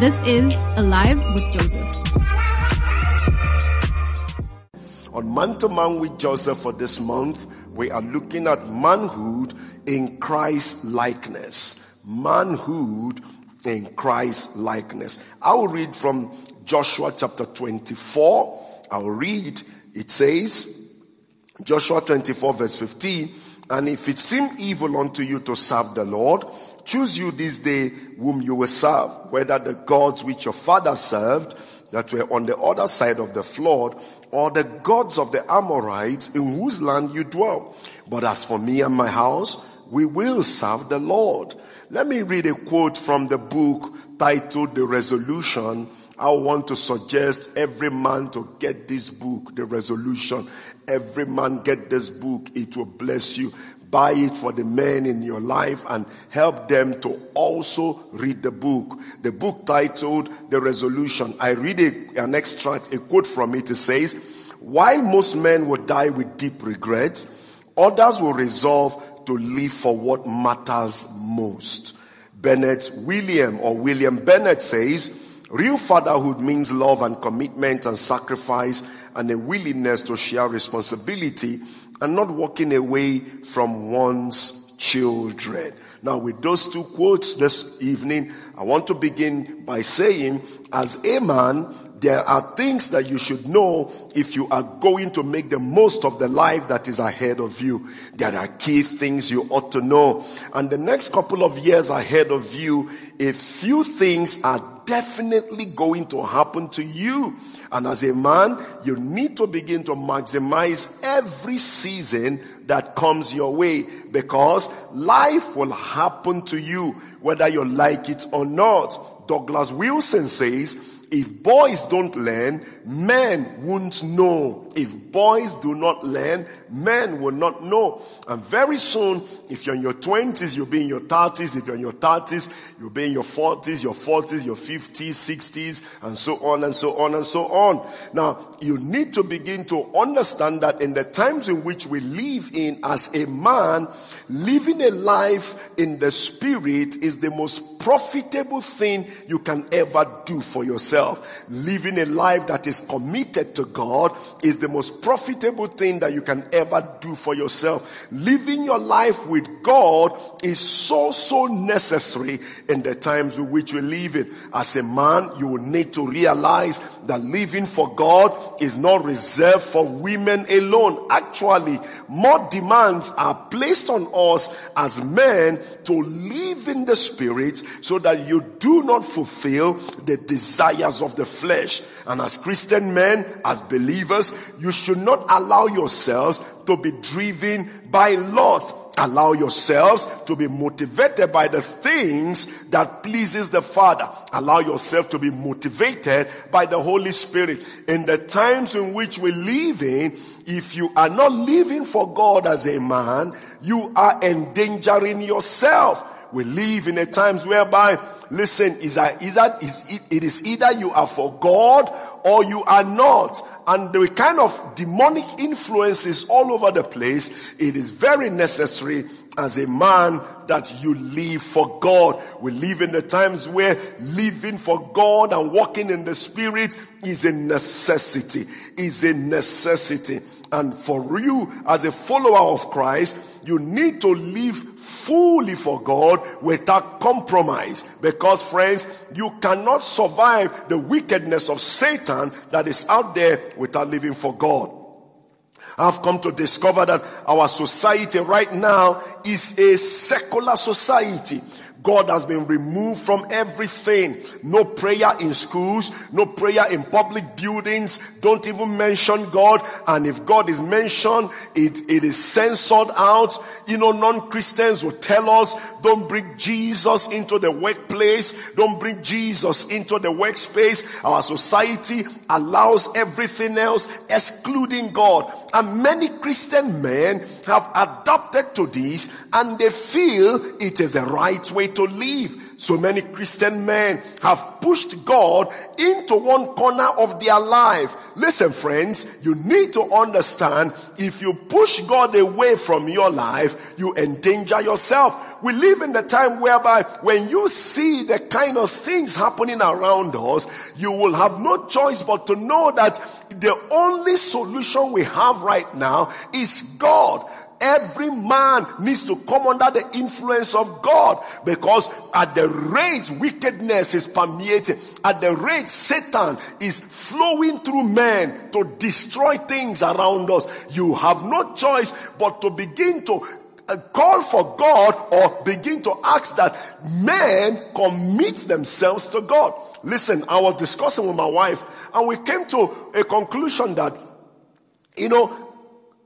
This is Alive with Joseph. On Man to Man with Joseph for this month, we are looking at manhood in Christ likeness. Manhood in Christ likeness. I will read from Joshua chapter 24. I'll read, it says, Joshua 24 verse 15, and if it seem evil unto you to serve the Lord, choose you this day whom you will serve, whether the gods which your father served that were on the other side of the flood, or the gods of the Amorites in whose land you dwell. But as for me and my house, we will serve the Lord. Let me read a quote from the book titled The Resolution. I want to suggest every man to get this book, The Resolution. Every man get this book. It will bless you. Buy it for the men in your life and help them to also read the book. The book titled The Resolution. I read a, an extract, a quote from it. It says, while most men will die with deep regrets, others will resolve to live for what matters most. Bennett William or William Bennett says, real fatherhood means love and commitment and sacrifice and a willingness to share responsibility and not walking away from one's children. Now, with those two quotes this evening, I want to begin by saying, as a man, there are things that you should know if you are going to make the most of the life that is ahead of you. There are key things you ought to know. And the next couple of years ahead of you, a few things are definitely going to happen to you. And as a man, you need to begin to maximize every season that comes your way because life will happen to you whether you like it or not. Douglas Wilson says, if boys don't learn, men won't know. If boys do not learn, men will not know. And very soon, if you're in your 20s, you'll be in your 30s. If you're in your 30s, you'll be in your 40s, your 40s, your 50s, 60s, and so on and so on and so on. Now, you need to begin to understand that in the times in which we live in as a man, living a life in the spirit is the most profitable thing you can ever do for yourself. Living a life that is committed to God is the most profitable thing that you can ever do for yourself. Living your life with God is so, so necessary in the times in which we live in. As a man, you will need to realize that living for God is not reserved for women alone. Actually, more demands are placed on us as men to live in the spirit so that you do not fulfill the desires of the flesh. And as Christian men, as believers, you should not allow yourselves to be driven by lust. Allow yourselves to be motivated by the things that pleases the Father. Allow yourself to be motivated by the Holy Spirit. In the times in which we live in, if you are not living for God as a man, you are endangering yourself. We live in a times whereby, listen, is that, is that, is it, it is either you are for God or you are not. And the kind of demonic influences all over the place, it is very necessary as a man that you live for God. We live in the times where living for God and walking in the spirit is a necessity, is a necessity. And for you as a follower of Christ, you need to live fully for God without compromise. Because friends, you cannot survive the wickedness of Satan that is out there without living for God. I've come to discover that our society right now is a secular society. God has been removed from everything. No prayer in schools, no prayer in public buildings. Don't even mention God. And if God is mentioned, it, it is censored out. You know, non-Christians will tell us, don't bring Jesus into the workplace. Don't bring Jesus into the workspace. Our society allows everything else, excluding God. And many Christian men have adapted to this and they feel it is the right way to live. So many Christian men have pushed God into one corner of their life. Listen, friends, you need to understand if you push God away from your life, you endanger yourself. we live in the time whereby when you see the kind of things happening around us, you will have no choice but to know that the only solution we have right now is God. Every man needs to come under the influence of God because at the rate wickedness is permeating, at the rate Satan is flowing through men to destroy things around us, you have no choice but to begin to uh, call for God or begin to ask that men commit themselves to God. Listen, I was discussing with my wife and we came to a conclusion that, you know,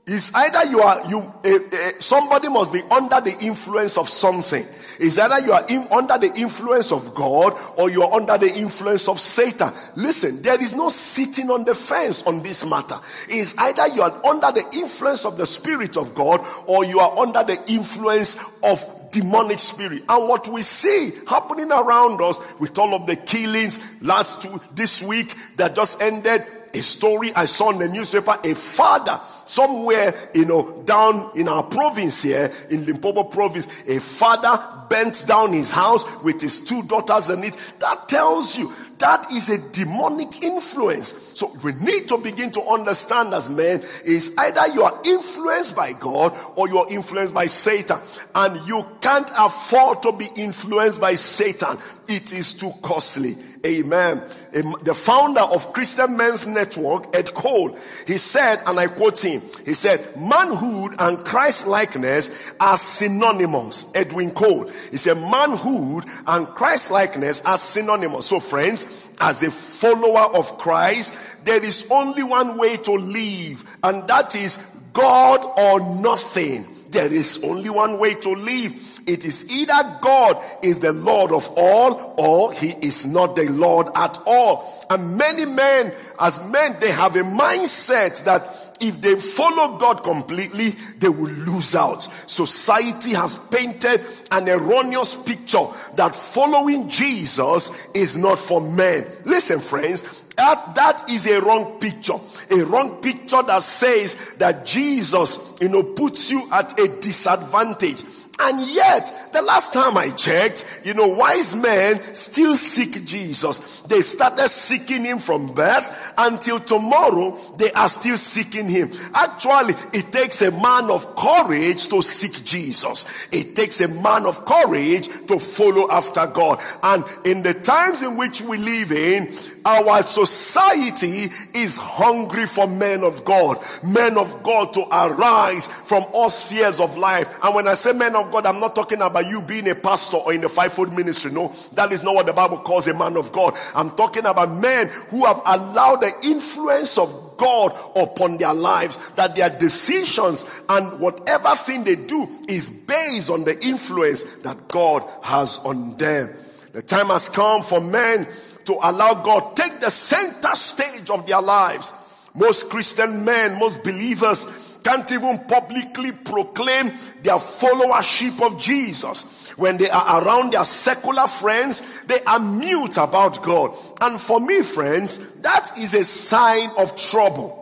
it's either you are, you, uh, uh, somebody must be under the influence of something. It's either you are in, under the influence of God or you are under the influence of Satan. Listen, there is no sitting on the fence on this matter. It's either you are under the influence of the Spirit of God or you are under the influence of demonic spirit. And what we see happening around us with all of the killings last two, this week that just ended, a story I saw in the newspaper, a father somewhere, you know, down in our province here, in Limpopo province, a father bent down his house with his two daughters in it. That tells you that is a demonic influence. So we need to begin to understand as men is either you are influenced by God or you are influenced by Satan. And you can't afford to be influenced by Satan. It is too costly. Amen. The founder of Christian Men's Network, Ed Cole, he said, and I quote him, he said, manhood and Christ likeness are synonymous. Edwin Cole. He said, manhood and Christ likeness are synonymous. So friends, as a follower of Christ, there is only one way to live, and that is God or nothing. There is only one way to live. It is either God is the Lord of all or he is not the Lord at all. And many men, as men, they have a mindset that if they follow God completely, they will lose out. Society has painted an erroneous picture that following Jesus is not for men. Listen, friends, that, that is a wrong picture. A wrong picture that says that Jesus, you know, puts you at a disadvantage. And yet, the last time I checked, you know, wise men still seek Jesus. They started seeking him from birth until tomorrow, they are still seeking him. Actually, it takes a man of courage to seek Jesus. It takes a man of courage to follow after God. And in the times in which we live in, our society is hungry for men of God, men of God to arise from all spheres of life. And when I say men of God, I'm not talking about you being a pastor or in the fivefold ministry. No, that is not what the Bible calls a man of God. I'm talking about men who have allowed the influence of God upon their lives, that their decisions and whatever thing they do is based on the influence that God has on them. The time has come for men to allow God take the center stage of their lives. Most Christian men, most believers can't even publicly proclaim their followership of Jesus. When they are around their secular friends, they are mute about God. And for me, friends, that is a sign of trouble.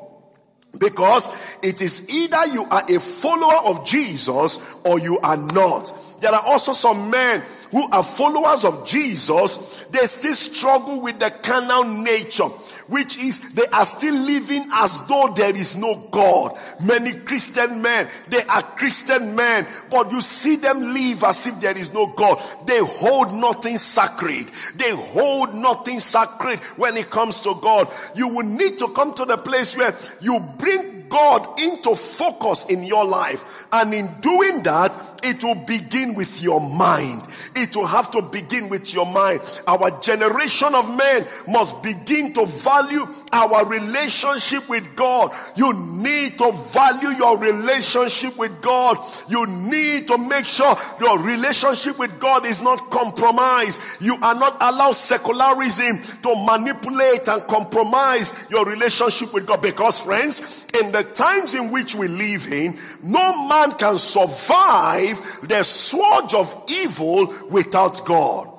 Because it is either you are a follower of Jesus or you are not. There are also some men who are followers of Jesus, they still struggle with the carnal nature, which is they are still living as though there is no God. Many Christian men, they are Christian men, but you see them live as if there is no God. They hold nothing sacred. They hold nothing sacred when it comes to God. You will need to come to the place where you bring God into focus in your life. And in doing that, it will begin with your mind. It will have to begin with your mind. Our generation of men must begin to value our relationship with God. You need to value your relationship with God. You need to make sure your relationship with God is not compromised. You are not allowed secularism to manipulate and compromise your relationship with God because friends, in the times in which we live in, no man can survive the sword of evil without God.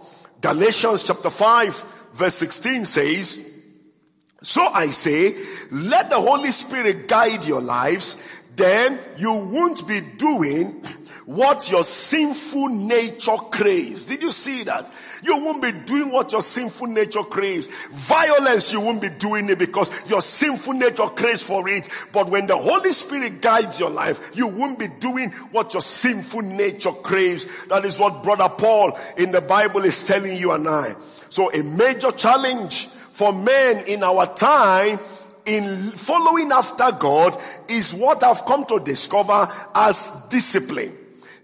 Galatians chapter 5 verse 16 says, so I say, let the Holy Spirit guide your lives, then you won't be doing what your sinful nature craves. Did you see that? You won't be doing what your sinful nature craves. Violence, you won't be doing it because your sinful nature craves for it. But when the Holy Spirit guides your life, you won't be doing what your sinful nature craves. That is what brother Paul in the Bible is telling you and I. So a major challenge for men in our time in following after God is what I've come to discover as discipline.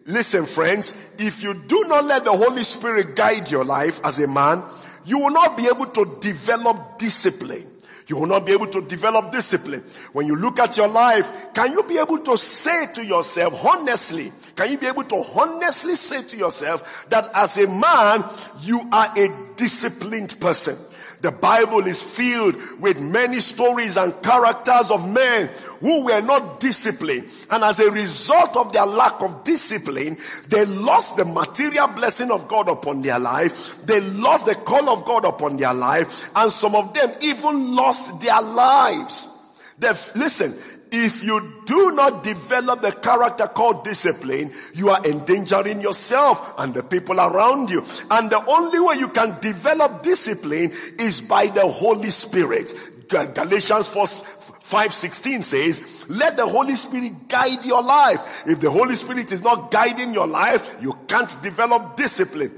Listen, friends, if you do not let the Holy Spirit guide your life as a man, you will not be able to develop discipline. You will not be able to develop discipline. When you look at your life, can you be able to say to yourself honestly, can you be able to honestly say to yourself that as a man, you are a disciplined person? The Bible is filled with many stories and characters of men who were not disciplined. And as a result of their lack of discipline, they lost the material blessing of God upon their life. They lost the call of God upon their life. And some of them even lost their lives. They've, listen, if you do not develop the character called discipline, you are endangering yourself and the people around you. And the only way you can develop discipline is by the Holy Spirit. Galatians 4, 5:16 says, "Let the Holy Spirit guide your life." If the Holy Spirit is not guiding your life, you can't develop discipline.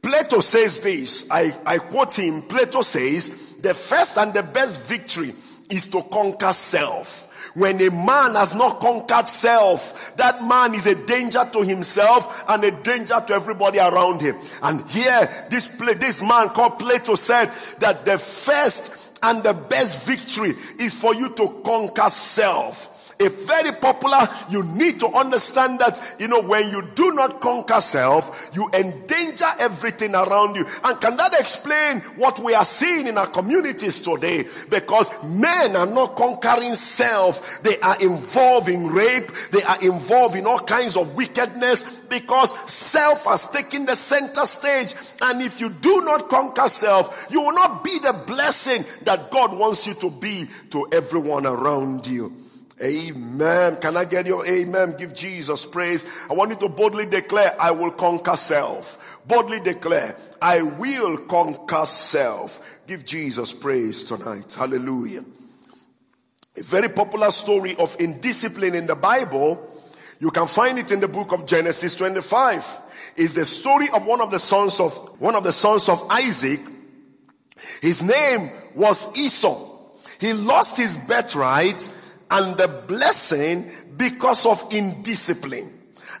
Plato says this. I, I quote him. Plato says, "The first and the best victory is to conquer self." When a man has not conquered self, that man is a danger to himself and a danger to everybody around him. And here, this, this man called Plato said that the first and the best victory is for you to conquer self a very popular, you need to understand that, you know, when you do not conquer self, you endanger everything around you. And can that explain what we are seeing in our communities today? Because men are not conquering self. They are involved in rape. They are involved in all kinds of wickedness because self has taken the center stage. And if you do not conquer self, you will not be the blessing that God wants you to be to everyone around you. Amen. Can I get your amen? Give Jesus praise. I want you to boldly declare, I will conquer self. Boldly declare, I will conquer self. Give Jesus praise tonight. Hallelujah. A very popular story of indiscipline in the Bible, you can find it in the book of Genesis 25, is the story of one of the sons of, one of the sons of Isaac. His name was Esau. He lost his birthright and the blessing because of indiscipline.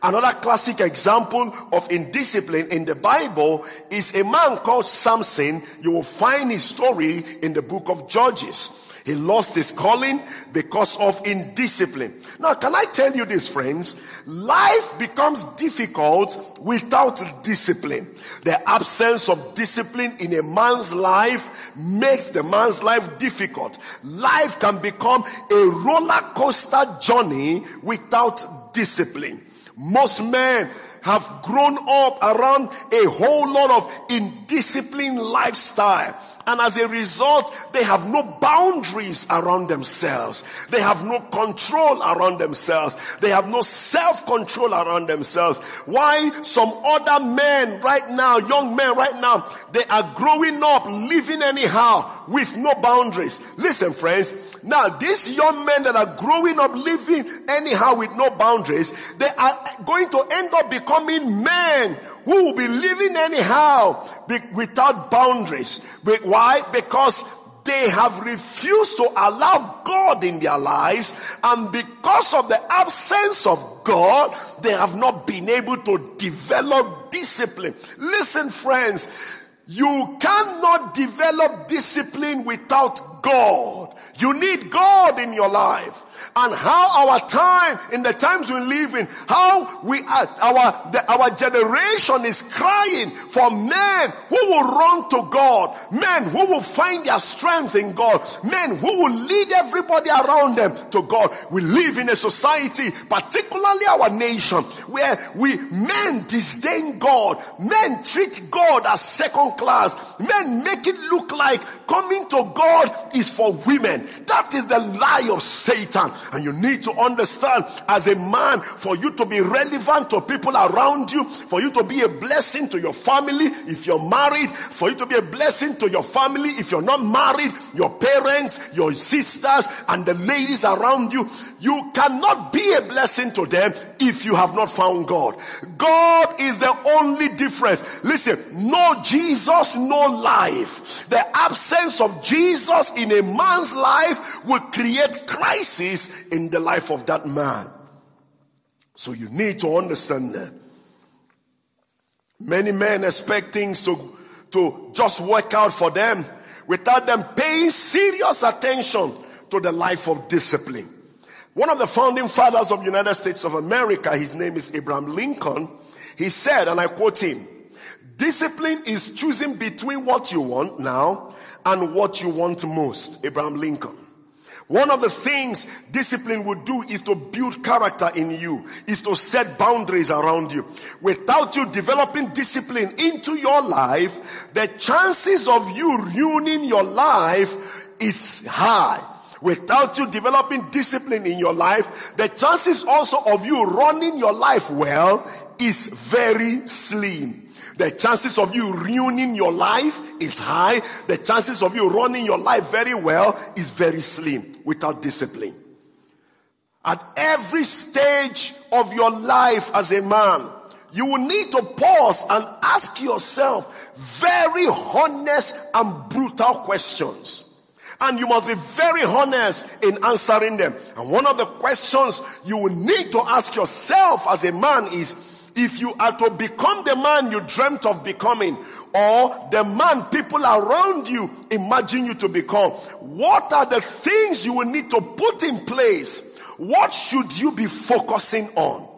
Another classic example of indiscipline in the Bible is a man called Samson. You will find his story in the book of Judges. He lost his calling because of indiscipline. Now, can I tell you this, friends? Life becomes difficult without discipline. The absence of discipline in a man's life makes the man's life difficult. Life can become a roller coaster journey without discipline. Most men have grown up around a whole lot of indisciplined lifestyle. And as a result, they have no boundaries around themselves. They have no control around themselves. They have no self-control around themselves. Why some other men right now, young men right now, they are growing up living anyhow with no boundaries. Listen friends, now, these young men that are growing up living anyhow with no boundaries, they are going to end up becoming men who will be living anyhow without boundaries. Why? Because they have refused to allow God in their lives and because of the absence of God, they have not been able to develop discipline. Listen friends, you cannot develop discipline without God. You need God in your life and how our time in the times we live in, how we are, our, the, our generation is crying for men who will run to God, men who will find their strength in God, men who will lead everybody around them to God. We live in a society, particularly our nation, where we, men disdain God, men treat God as second class, men make it look like coming to God is for women. That is the lie of Satan. And you need to understand as a man, for you to be relevant to people around you, for you to be a blessing to your family if you're married, for you to be a blessing to your family if you're not married, your parents, your sisters, and the ladies around you. You cannot be a blessing to them if you have not found God. God is the only difference. Listen, no Jesus, no life. The absence of Jesus in a man's life will create crisis in the life of that man. So you need to understand that. Many men expect things to, to just work out for them without them paying serious attention to the life of discipline. One of the founding fathers of the United States of America, his name is Abraham Lincoln, he said, and I quote him, discipline is choosing between what you want now and what you want most. Abraham Lincoln. One of the things discipline would do is to build character in you, is to set boundaries around you. Without you developing discipline into your life, the chances of you ruining your life is high without you developing discipline in your life, the chances also of you running your life well is very slim. The chances of you ruining your life is high. The chances of you running your life very well is very slim without discipline. At every stage of your life as a man, you will need to pause and ask yourself very honest and brutal questions. And you must be very honest in answering them. And one of the questions you will need to ask yourself as a man is, if you are to become the man you dreamt of becoming, or the man people around you imagine you to become, what are the things you will need to put in place? What should you be focusing on?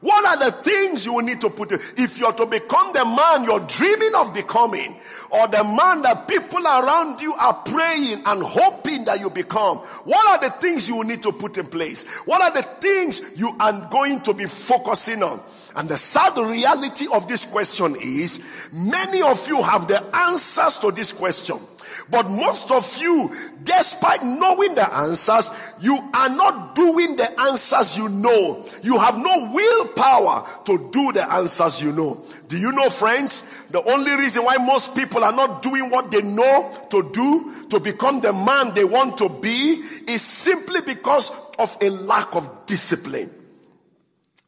What are the things you will need to put in? If you're to become the man you're dreaming of becoming, or the man that people around you are praying and hoping that you become, what are the things you will need to put in place? What are the things you are going to be focusing on? And the sad reality of this question is many of you have the answers to this question. But most of you, despite knowing the answers, you are not doing the answers you know. You have no willpower to do the answers you know. Do you know, friends? The only reason why most people are not doing what they know to do to become the man they want to be is simply because of a lack of discipline.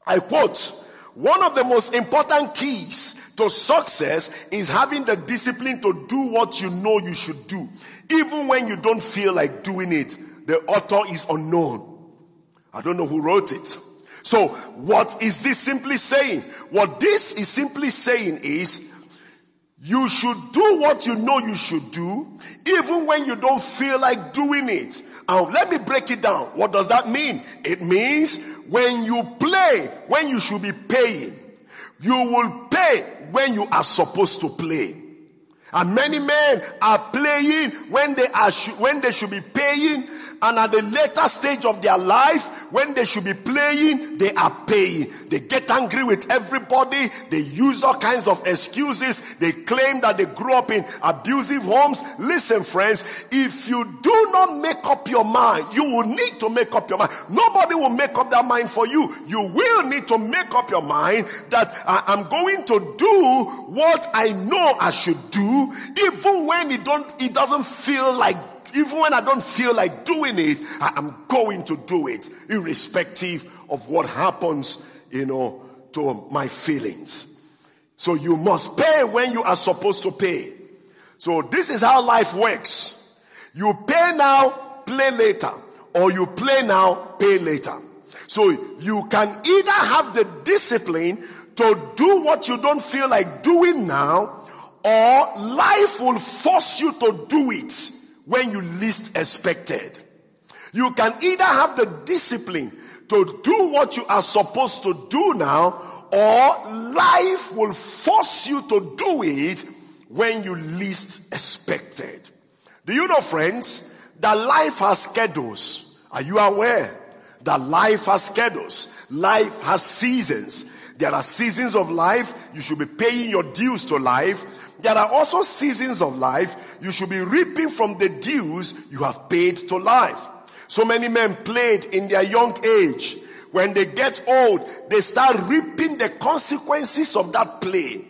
I quote, one of the most important keys to success is having the discipline to do what you know you should do, even when you don't feel like doing it. The author is unknown. I don't know who wrote it. So, what is this simply saying? What this is simply saying is, you should do what you know you should do, even when you don't feel like doing it. Now, let me break it down. What does that mean? It means when you play, when you should be paying, you will pay when you are supposed to play. And many men are playing when they are, when they should be paying and at the later stage of their life, when they should be playing, they are paying. They get angry with everybody. They use all kinds of excuses. They claim that they grew up in abusive homes. Listen, friends, if you do not make up your mind, you will need to make up your mind. Nobody will make up that mind for you. You will need to make up your mind that I'm going to do what I know I should do, even when it don't, it doesn't feel like even when I don't feel like doing it, I am going to do it, irrespective of what happens, you know, to my feelings. So you must pay when you are supposed to pay. So this is how life works. You pay now, play later. Or you play now, pay later. So you can either have the discipline to do what you don't feel like doing now, or life will force you to do it when you least expected. You can either have the discipline to do what you are supposed to do now, or life will force you to do it when you least expected. Do you know, friends, that life has schedules? Are you aware that life has schedules? Life has seasons. There are seasons of life. You should be paying your dues to life. There are also seasons of life you should be reaping from the dues you have paid to life. So many men played in their young age. When they get old, they start reaping the consequences of that play.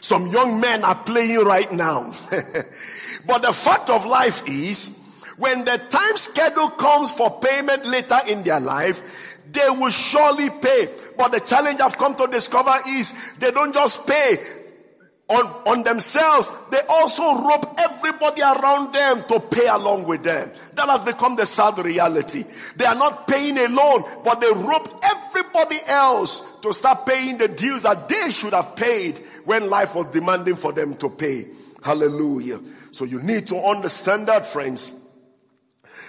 Some young men are playing right now. but the fact of life is, when the time schedule comes for payment later in their life, they will surely pay. But the challenge I've come to discover is they don't just pay on, on themselves. They also rope everybody around them to pay along with them. That has become the sad reality. They are not paying alone, but they rope everybody else to start paying the dues that they should have paid when life was demanding for them to pay. Hallelujah. So you need to understand that, friends.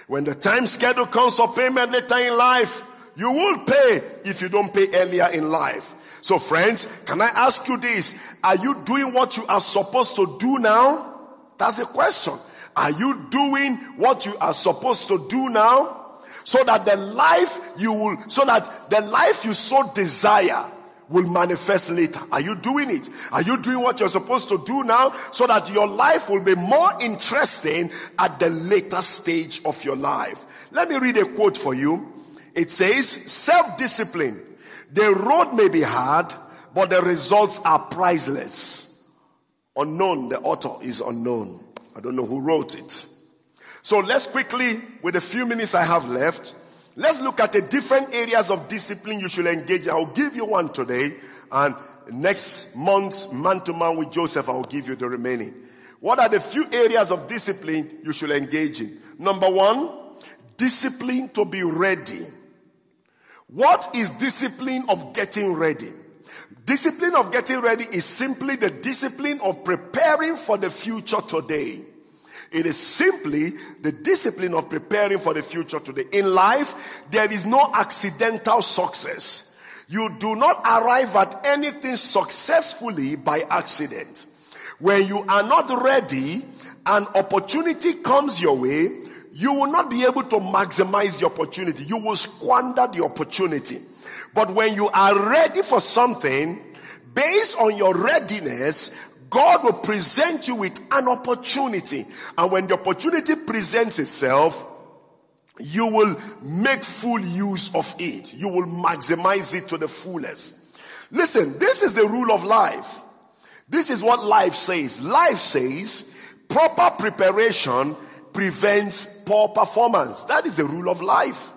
When the time schedule comes for payment later in life, you will pay if you don't pay earlier in life. So friends, can I ask you this? Are you doing what you are supposed to do now? That's the question. Are you doing what you are supposed to do now? So that the life you will, so that the life you so desire will manifest later. Are you doing it? Are you doing what you're supposed to do now so that your life will be more interesting at the later stage of your life? Let me read a quote for you. It says, self-discipline. The road may be hard, but the results are priceless. Unknown. The author is unknown. I don't know who wrote it. So let's quickly, with the few minutes I have left, Let's look at the different areas of discipline you should engage. In. I'll give you one today and next month, man to man with Joseph, I'll give you the remaining. What are the few areas of discipline you should engage in? Number one, discipline to be ready. What is discipline of getting ready? Discipline of getting ready is simply the discipline of preparing for the future today. It is simply the discipline of preparing for the future today. In life, there is no accidental success. You do not arrive at anything successfully by accident. When you are not ready, an opportunity comes your way, you will not be able to maximize the opportunity. You will squander the opportunity. But when you are ready for something, based on your readiness, God will present you with an opportunity. And when the opportunity presents itself, you will make full use of it. You will maximize it to the fullest. Listen, this is the rule of life. This is what life says. Life says proper preparation prevents poor performance. That is the rule of life.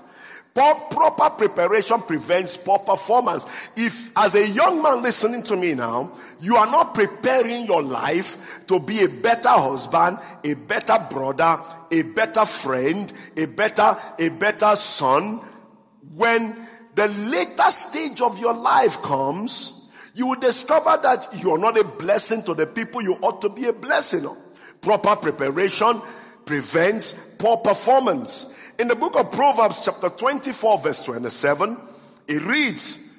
Proper preparation prevents poor performance. If, as a young man listening to me now, you are not preparing your life to be a better husband, a better brother, a better friend, a better, a better son, when the later stage of your life comes, you will discover that you are not a blessing to the people you ought to be a blessing on. Proper preparation prevents poor performance. In the book of Proverbs, chapter 24, verse 27, it reads,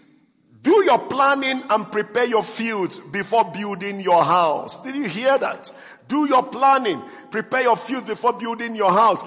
Do your planning and prepare your fields before building your house. Did you hear that? Do your planning, prepare your fields before building your house.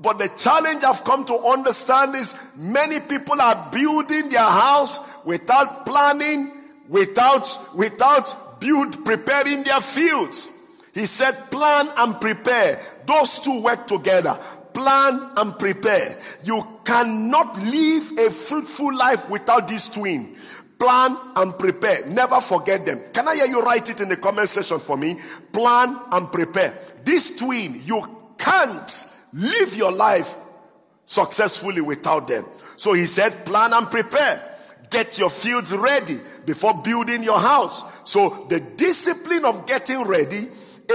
But the challenge I've come to understand is many people are building their house without planning, without, without build, preparing their fields. He said plan and prepare. Those two work together plan and prepare. You cannot live a fruitful life without these twin. Plan and prepare. Never forget them. Can I hear you write it in the comment section for me? Plan and prepare. This twin, you can't live your life successfully without them. So he said, plan and prepare. Get your fields ready before building your house. So the discipline of getting ready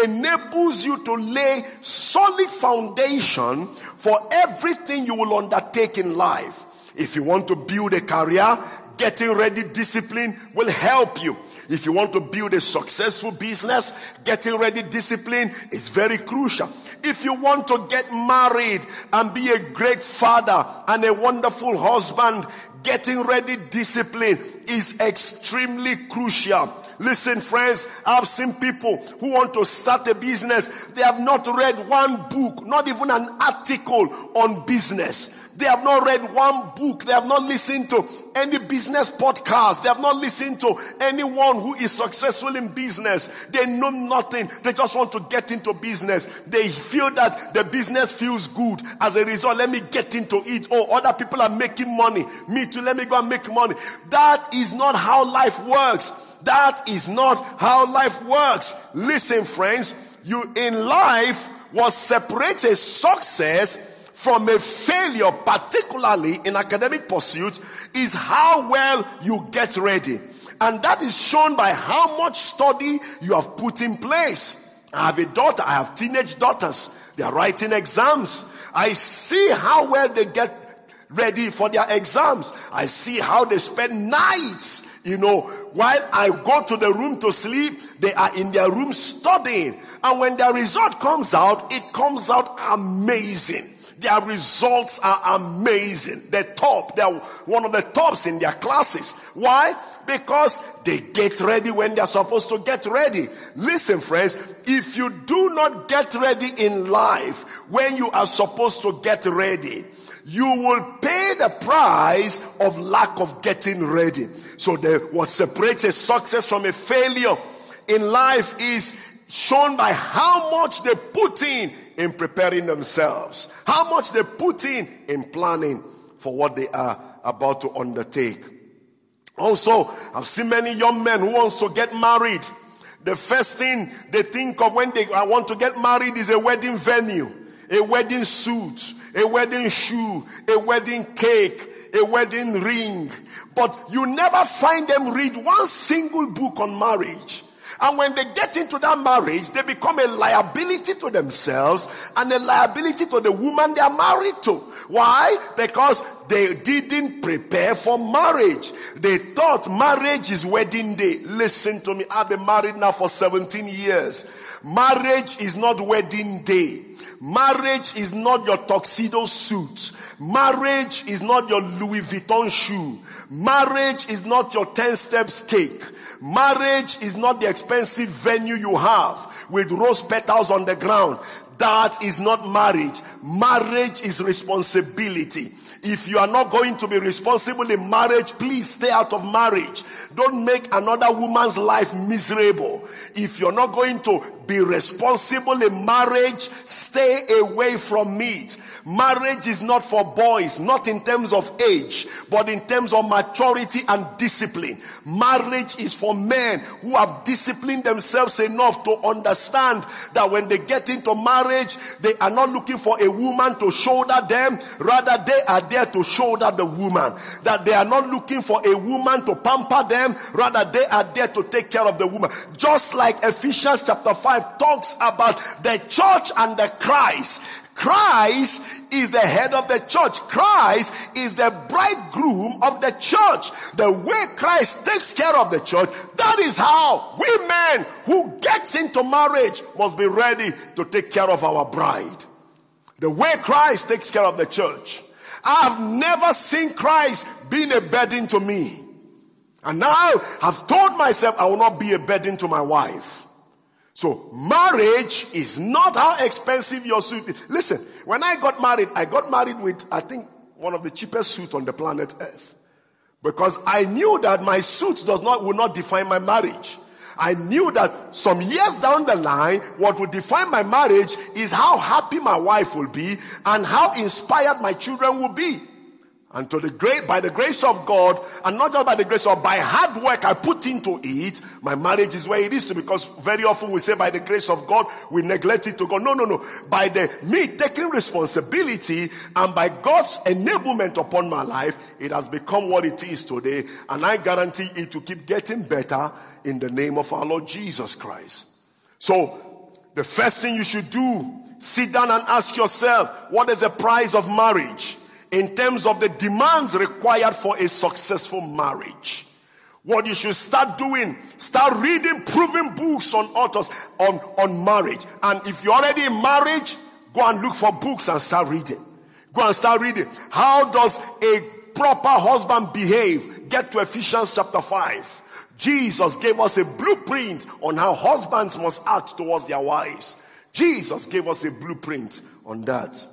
enables you to lay solid foundation for everything you will undertake in life. If you want to build a career, getting ready discipline will help you. If you want to build a successful business, getting ready discipline is very crucial. If you want to get married and be a great father and a wonderful husband, getting ready discipline is extremely crucial. Listen, friends, I've seen people who want to start a business. They have not read one book, not even an article on business. They have not read one book. They have not listened to any business podcast. They have not listened to anyone who is successful in business. They know nothing. They just want to get into business. They feel that the business feels good. As a result, let me get into it. Oh, other people are making money. Me too. Let me go and make money. That is not how life works. That is not how life works. Listen, friends. You in life, what separates a success from a failure, particularly in academic pursuit, is how well you get ready. And that is shown by how much study you have put in place. I have a daughter, I have teenage daughters. They are writing exams. I see how well they get ready for their exams. I see how they spend nights, you know, while I go to the room to sleep, they are in their room studying. And when their result comes out, it comes out amazing. Their results are amazing. They're top, they're one of the tops in their classes. Why? Because they get ready when they're supposed to get ready. Listen, friends, if you do not get ready in life when you are supposed to get ready, you will pay the price of lack of getting ready. So the, what separates a success from a failure in life is shown by how much they put in in preparing themselves, how much they put in in planning for what they are about to undertake. Also, I've seen many young men who wants to get married. The first thing they think of when they want to get married is a wedding venue, a wedding suit, a wedding shoe, a wedding cake, a wedding ring. But you never find them read one single book on marriage. And when they get into that marriage, they become a liability to themselves and a liability to the woman they are married to. Why? Because they didn't prepare for marriage. They thought marriage is wedding day. Listen to me. I've been married now for 17 years. Marriage is not wedding day. Marriage is not your tuxedo suit. Marriage is not your Louis Vuitton shoe. Marriage is not your 10 steps cake. Marriage is not the expensive venue you have with rose petals on the ground. That is not marriage. Marriage is responsibility. If you are not going to be responsible in marriage, please stay out of marriage. Don't make another woman's life miserable. If you're not going to be responsible in marriage, stay away from it. Marriage is not for boys, not in terms of age, but in terms of maturity and discipline. Marriage is for men who have disciplined themselves enough to understand that when they get into marriage, they are not looking for a woman to shoulder them, rather they are there to shoulder the woman. That they are not looking for a woman to pamper them, rather they are there to take care of the woman. Just like Ephesians chapter 5 talks about the church and the Christ. Christ is the head of the church. Christ is the bridegroom of the church. The way Christ takes care of the church, that is how we men who gets into marriage must be ready to take care of our bride. The way Christ takes care of the church. I've never seen Christ being a burden to me. And now I've told myself I will not be a burden to my wife. So marriage is not how expensive your suit is. Listen, when I got married, I got married with, I think, one of the cheapest suits on the planet Earth. Because I knew that my suit does not, will not define my marriage. I knew that some years down the line, what would define my marriage is how happy my wife will be and how inspired my children will be. And to the great, by the grace of God, and not just by the grace of, by hard work I put into it, my marriage is where it is because very often we say by the grace of God, we neglect it to God. No, no, no. By the, me taking responsibility and by God's enablement upon my life, it has become what it is today. And I guarantee it to keep getting better in the name of our Lord Jesus Christ. So, the first thing you should do, sit down and ask yourself, what is the price of marriage? In terms of the demands required for a successful marriage. What you should start doing, start reading proven books on authors on, on marriage. And if you're already in marriage, go and look for books and start reading. Go and start reading. How does a proper husband behave? Get to Ephesians chapter 5. Jesus gave us a blueprint on how husbands must act towards their wives. Jesus gave us a blueprint on that.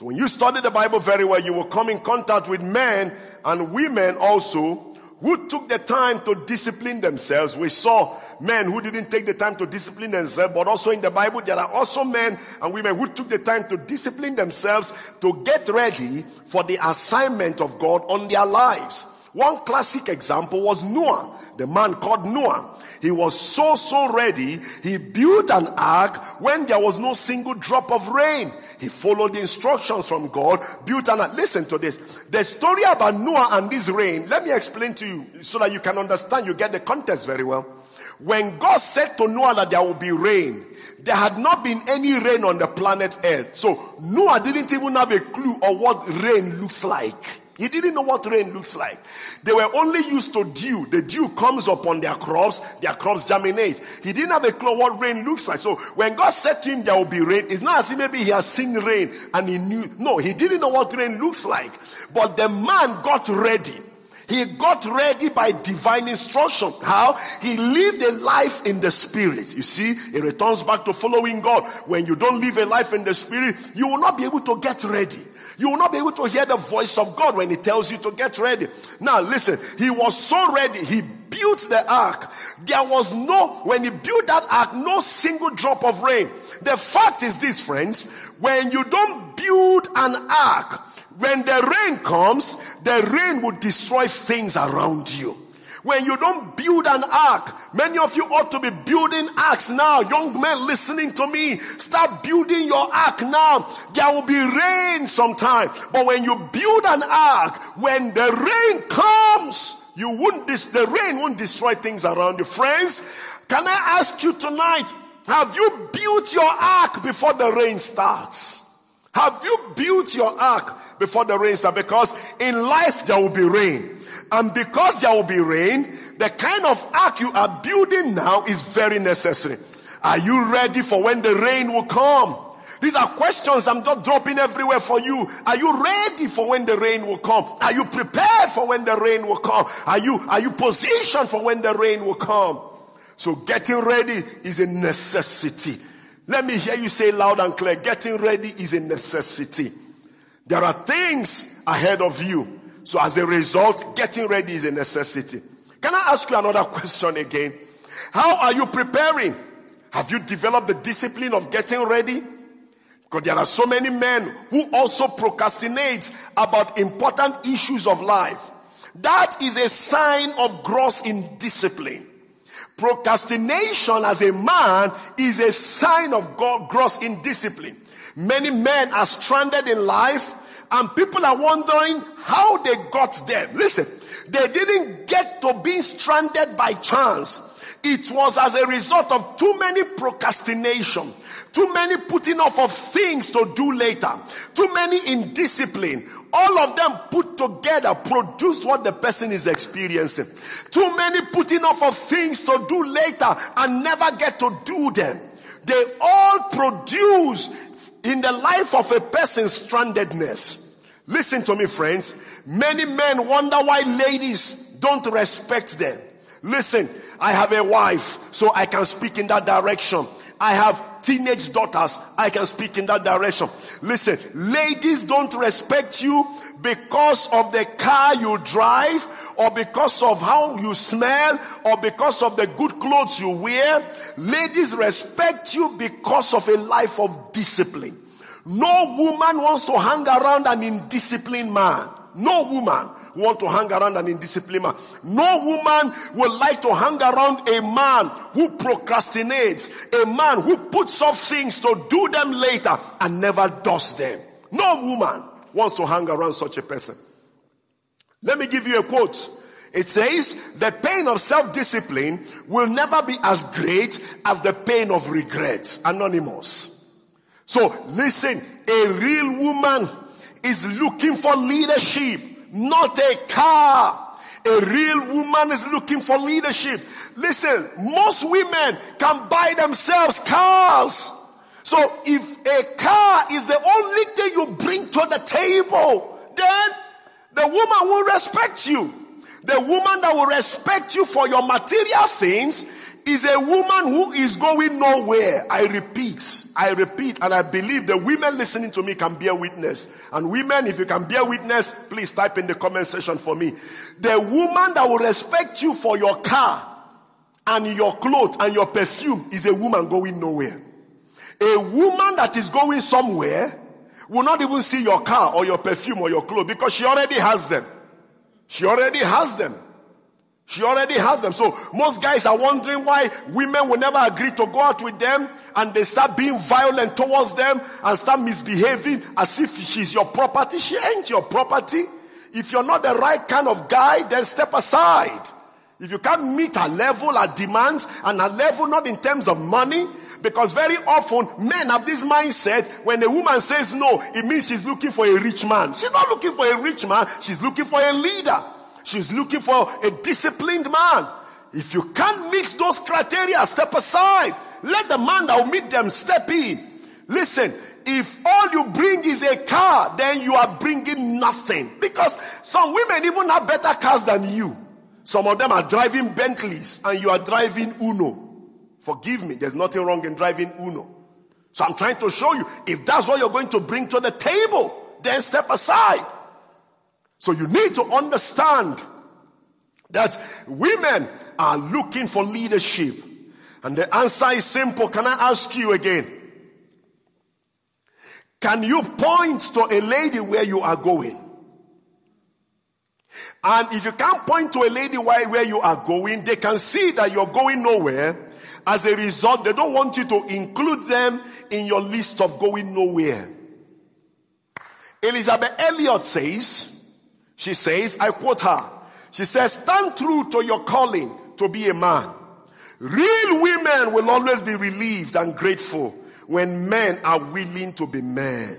So when you study the Bible very well, you will come in contact with men and women also who took the time to discipline themselves. We saw men who didn't take the time to discipline themselves, but also in the Bible, there are also men and women who took the time to discipline themselves to get ready for the assignment of God on their lives. One classic example was Noah, the man called Noah. He was so, so ready. He built an ark when there was no single drop of rain. He followed the instructions from God, built an. Listen to this. The story about Noah and this rain, let me explain to you so that you can understand, you get the context very well. When God said to Noah that there will be rain, there had not been any rain on the planet Earth. So Noah didn't even have a clue of what rain looks like. He didn't know what rain looks like. They were only used to dew. The dew comes upon their crops, their crops germinate. He didn't have a clue what rain looks like. So when God said to him there will be rain, it's not as if maybe he has seen rain and he knew. No, he didn't know what rain looks like. But the man got ready. He got ready by divine instruction. How? He lived a life in the spirit. You see, it returns back to following God. When you don't live a life in the spirit, you will not be able to get ready. You will not be able to hear the voice of God when He tells you to get ready. Now listen, He was so ready. He built the ark. There was no, when He built that ark, no single drop of rain. The fact is this, friends, when you don't build an ark, when the rain comes, the rain will destroy things around you. When you don't build an ark, many of you ought to be building arks now. Young men listening to me, start building your ark now. There will be rain sometime. But when you build an ark, when the rain comes, you won't, dis- the rain won't destroy things around you. Friends, can I ask you tonight, have you built your ark before the rain starts? Have you built your ark before the rain starts? Because in life there will be rain. And because there will be rain, the kind of ark you are building now is very necessary. Are you ready for when the rain will come? These are questions I'm not dropping everywhere for you. Are you ready for when the rain will come? Are you prepared for when the rain will come? Are you, are you positioned for when the rain will come? So getting ready is a necessity. Let me hear you say loud and clear. Getting ready is a necessity. There are things ahead of you. So as a result, getting ready is a necessity. Can I ask you another question again? How are you preparing? Have you developed the discipline of getting ready? Because there are so many men who also procrastinate about important issues of life. That is a sign of gross indiscipline. Procrastination as a man is a sign of gross indiscipline. Many men are stranded in life and people are wondering how they got there. Listen, they didn't get to being stranded by chance. It was as a result of too many procrastination, too many putting off of things to do later, too many indiscipline. All of them put together produced what the person is experiencing. Too many putting off of things to do later and never get to do them. They all produce in the life of a person strandedness. Listen to me, friends. Many men wonder why ladies don't respect them. Listen, I have a wife, so I can speak in that direction. I have teenage daughters. I can speak in that direction. Listen, ladies don't respect you because of the car you drive or because of how you smell or because of the good clothes you wear. Ladies respect you because of a life of discipline. No woman wants to hang around an indisciplined man. No woman want to hang around an indisciplined man. No woman will like to hang around a man who procrastinates, a man who puts off things to do them later and never does them. No woman wants to hang around such a person. Let me give you a quote. It says, the pain of self-discipline will never be as great as the pain of regret. Anonymous. So listen, a real woman is looking for leadership not a car. A real woman is looking for leadership. Listen, most women can buy themselves cars. So if a car is the only thing you bring to the table, then the woman will respect you. The woman that will respect you for your material things is a woman who is going nowhere. I repeat, I repeat, and I believe the women listening to me can bear witness. And women, if you can bear witness, please type in the comment section for me. The woman that will respect you for your car and your clothes and your perfume is a woman going nowhere. A woman that is going somewhere will not even see your car or your perfume or your clothes because she already has them. She already has them. She already has them. So most guys are wondering why women will never agree to go out with them and they start being violent towards them and start misbehaving as if she's your property. She ain't your property. If you're not the right kind of guy, then step aside. If you can't meet her level, her demands, and her level not in terms of money, because very often men have this mindset when a woman says no, it means she's looking for a rich man. She's not looking for a rich man, she's looking for a leader. She's looking for a disciplined man. If you can't meet those criteria, step aside. Let the man that will meet them step in. Listen, if all you bring is a car, then you are bringing nothing. Because some women even have better cars than you. Some of them are driving Bentleys and you are driving Uno. Forgive me, there's nothing wrong in driving Uno. So I'm trying to show you, if that's what you're going to bring to the table, then step aside. So you need to understand that women are looking for leadership. And the answer is simple. Can I ask you again? Can you point to a lady where you are going? And if you can't point to a lady where you are going, they can see that you're going nowhere. As a result, they don't want you to include them in your list of going nowhere. Elizabeth Elliot says, she says, I quote her. She says, stand true to your calling to be a man. Real women will always be relieved and grateful when men are willing to be men.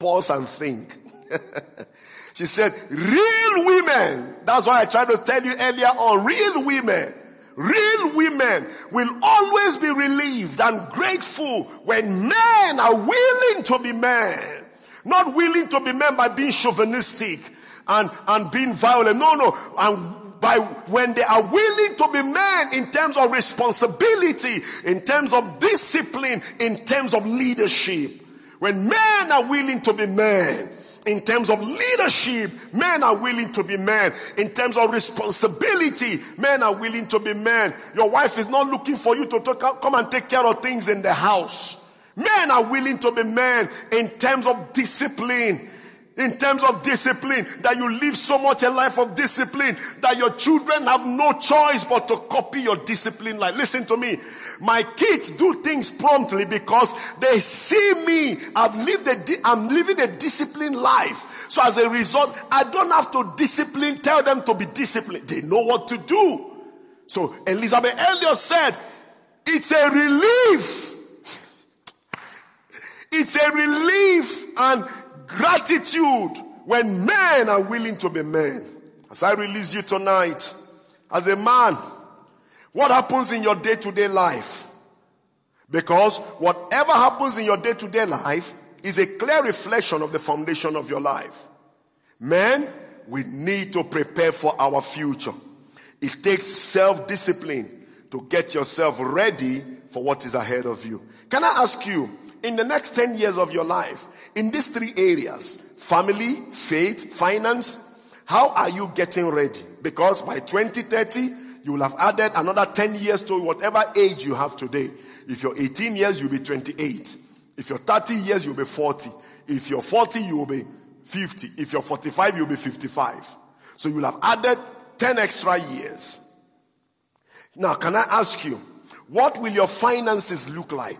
Pause and think. she said, real women. That's why I tried to tell you earlier on, real women. Real women will always be relieved and grateful when men are willing to be men. Not willing to be men by being chauvinistic and, and being violent. No, no. And by when they are willing to be men in terms of responsibility, in terms of discipline, in terms of leadership. When men are willing to be men, in terms of leadership, men are willing to be men. In terms of responsibility, men are willing to be men. Your wife is not looking for you to come and take care of things in the house. Men are willing to be men in terms of discipline. In terms of discipline, that you live so much a life of discipline that your children have no choice but to copy your discipline life. Listen to me. My kids do things promptly because they see me. I've lived a, I'm living a disciplined life. So as a result, I don't have to discipline, tell them to be disciplined. They know what to do. So Elisabeth Elliot said, it's a relief it's a relief and gratitude when men are willing to be men. As I release you tonight, as a man, what happens in your day to day life? Because whatever happens in your day to day life is a clear reflection of the foundation of your life. Men, we need to prepare for our future. It takes self discipline to get yourself ready for what is ahead of you. Can I ask you, in the next 10 years of your life, in these three areas, family, faith, finance, how are you getting ready? Because by 2030, you will have added another 10 years to whatever age you have today. If you're 18 years, you'll be 28. If you're 30 years, you'll be 40. If you're 40, you will be 50. If you're 45, you'll be 55. So you'll have added 10 extra years. Now, can I ask you, what will your finances look like?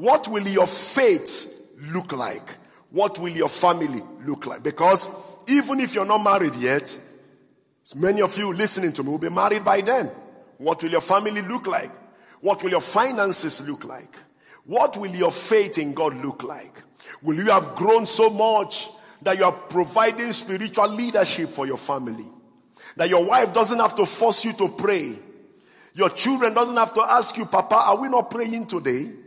What will your faith look like? What will your family look like? Because even if you're not married yet, many of you listening to me will be married by then. What will your family look like? What will your finances look like? What will your faith in God look like? Will you have grown so much that you are providing spiritual leadership for your family? That your wife doesn't have to force you to pray. Your children doesn't have to ask you, Papa, are we not praying today?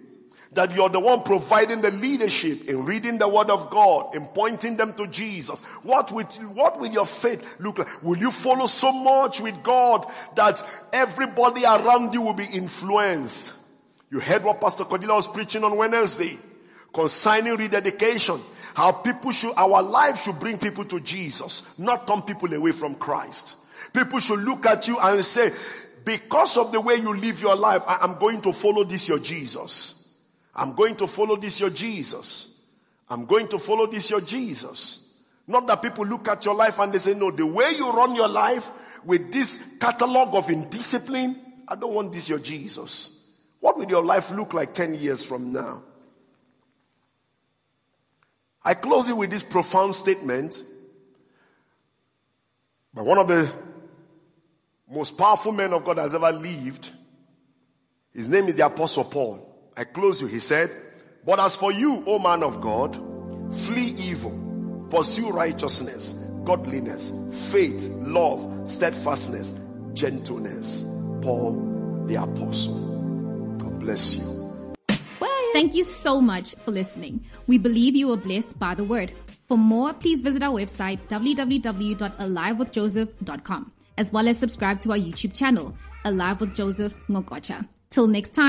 That you're the one providing the leadership in reading the word of God, in pointing them to Jesus. What will, what will your faith look like? Will you follow so much with God that everybody around you will be influenced? You heard what Pastor Cordelia was preaching on Wednesday concerning rededication. How people should, our life should bring people to Jesus, not turn people away from Christ. People should look at you and say, because of the way you live your life, I am going to follow this your Jesus. I'm going to follow this your Jesus. I'm going to follow this your Jesus. Not that people look at your life and they say, no, the way you run your life with this catalog of indiscipline, I don't want this your Jesus. What will your life look like 10 years from now? I close it with this profound statement by one of the most powerful men of God has ever lived. His name is the Apostle Paul. I close you. He said, But as for you, O man of God, flee evil, pursue righteousness, godliness, faith, love, steadfastness, gentleness. Paul the Apostle. God bless you. Thank you so much for listening. We believe you were blessed by the word. For more, please visit our website www.alivewithjoseph.com as well as subscribe to our YouTube channel, Alive with Joseph Ngokocha. Till next time.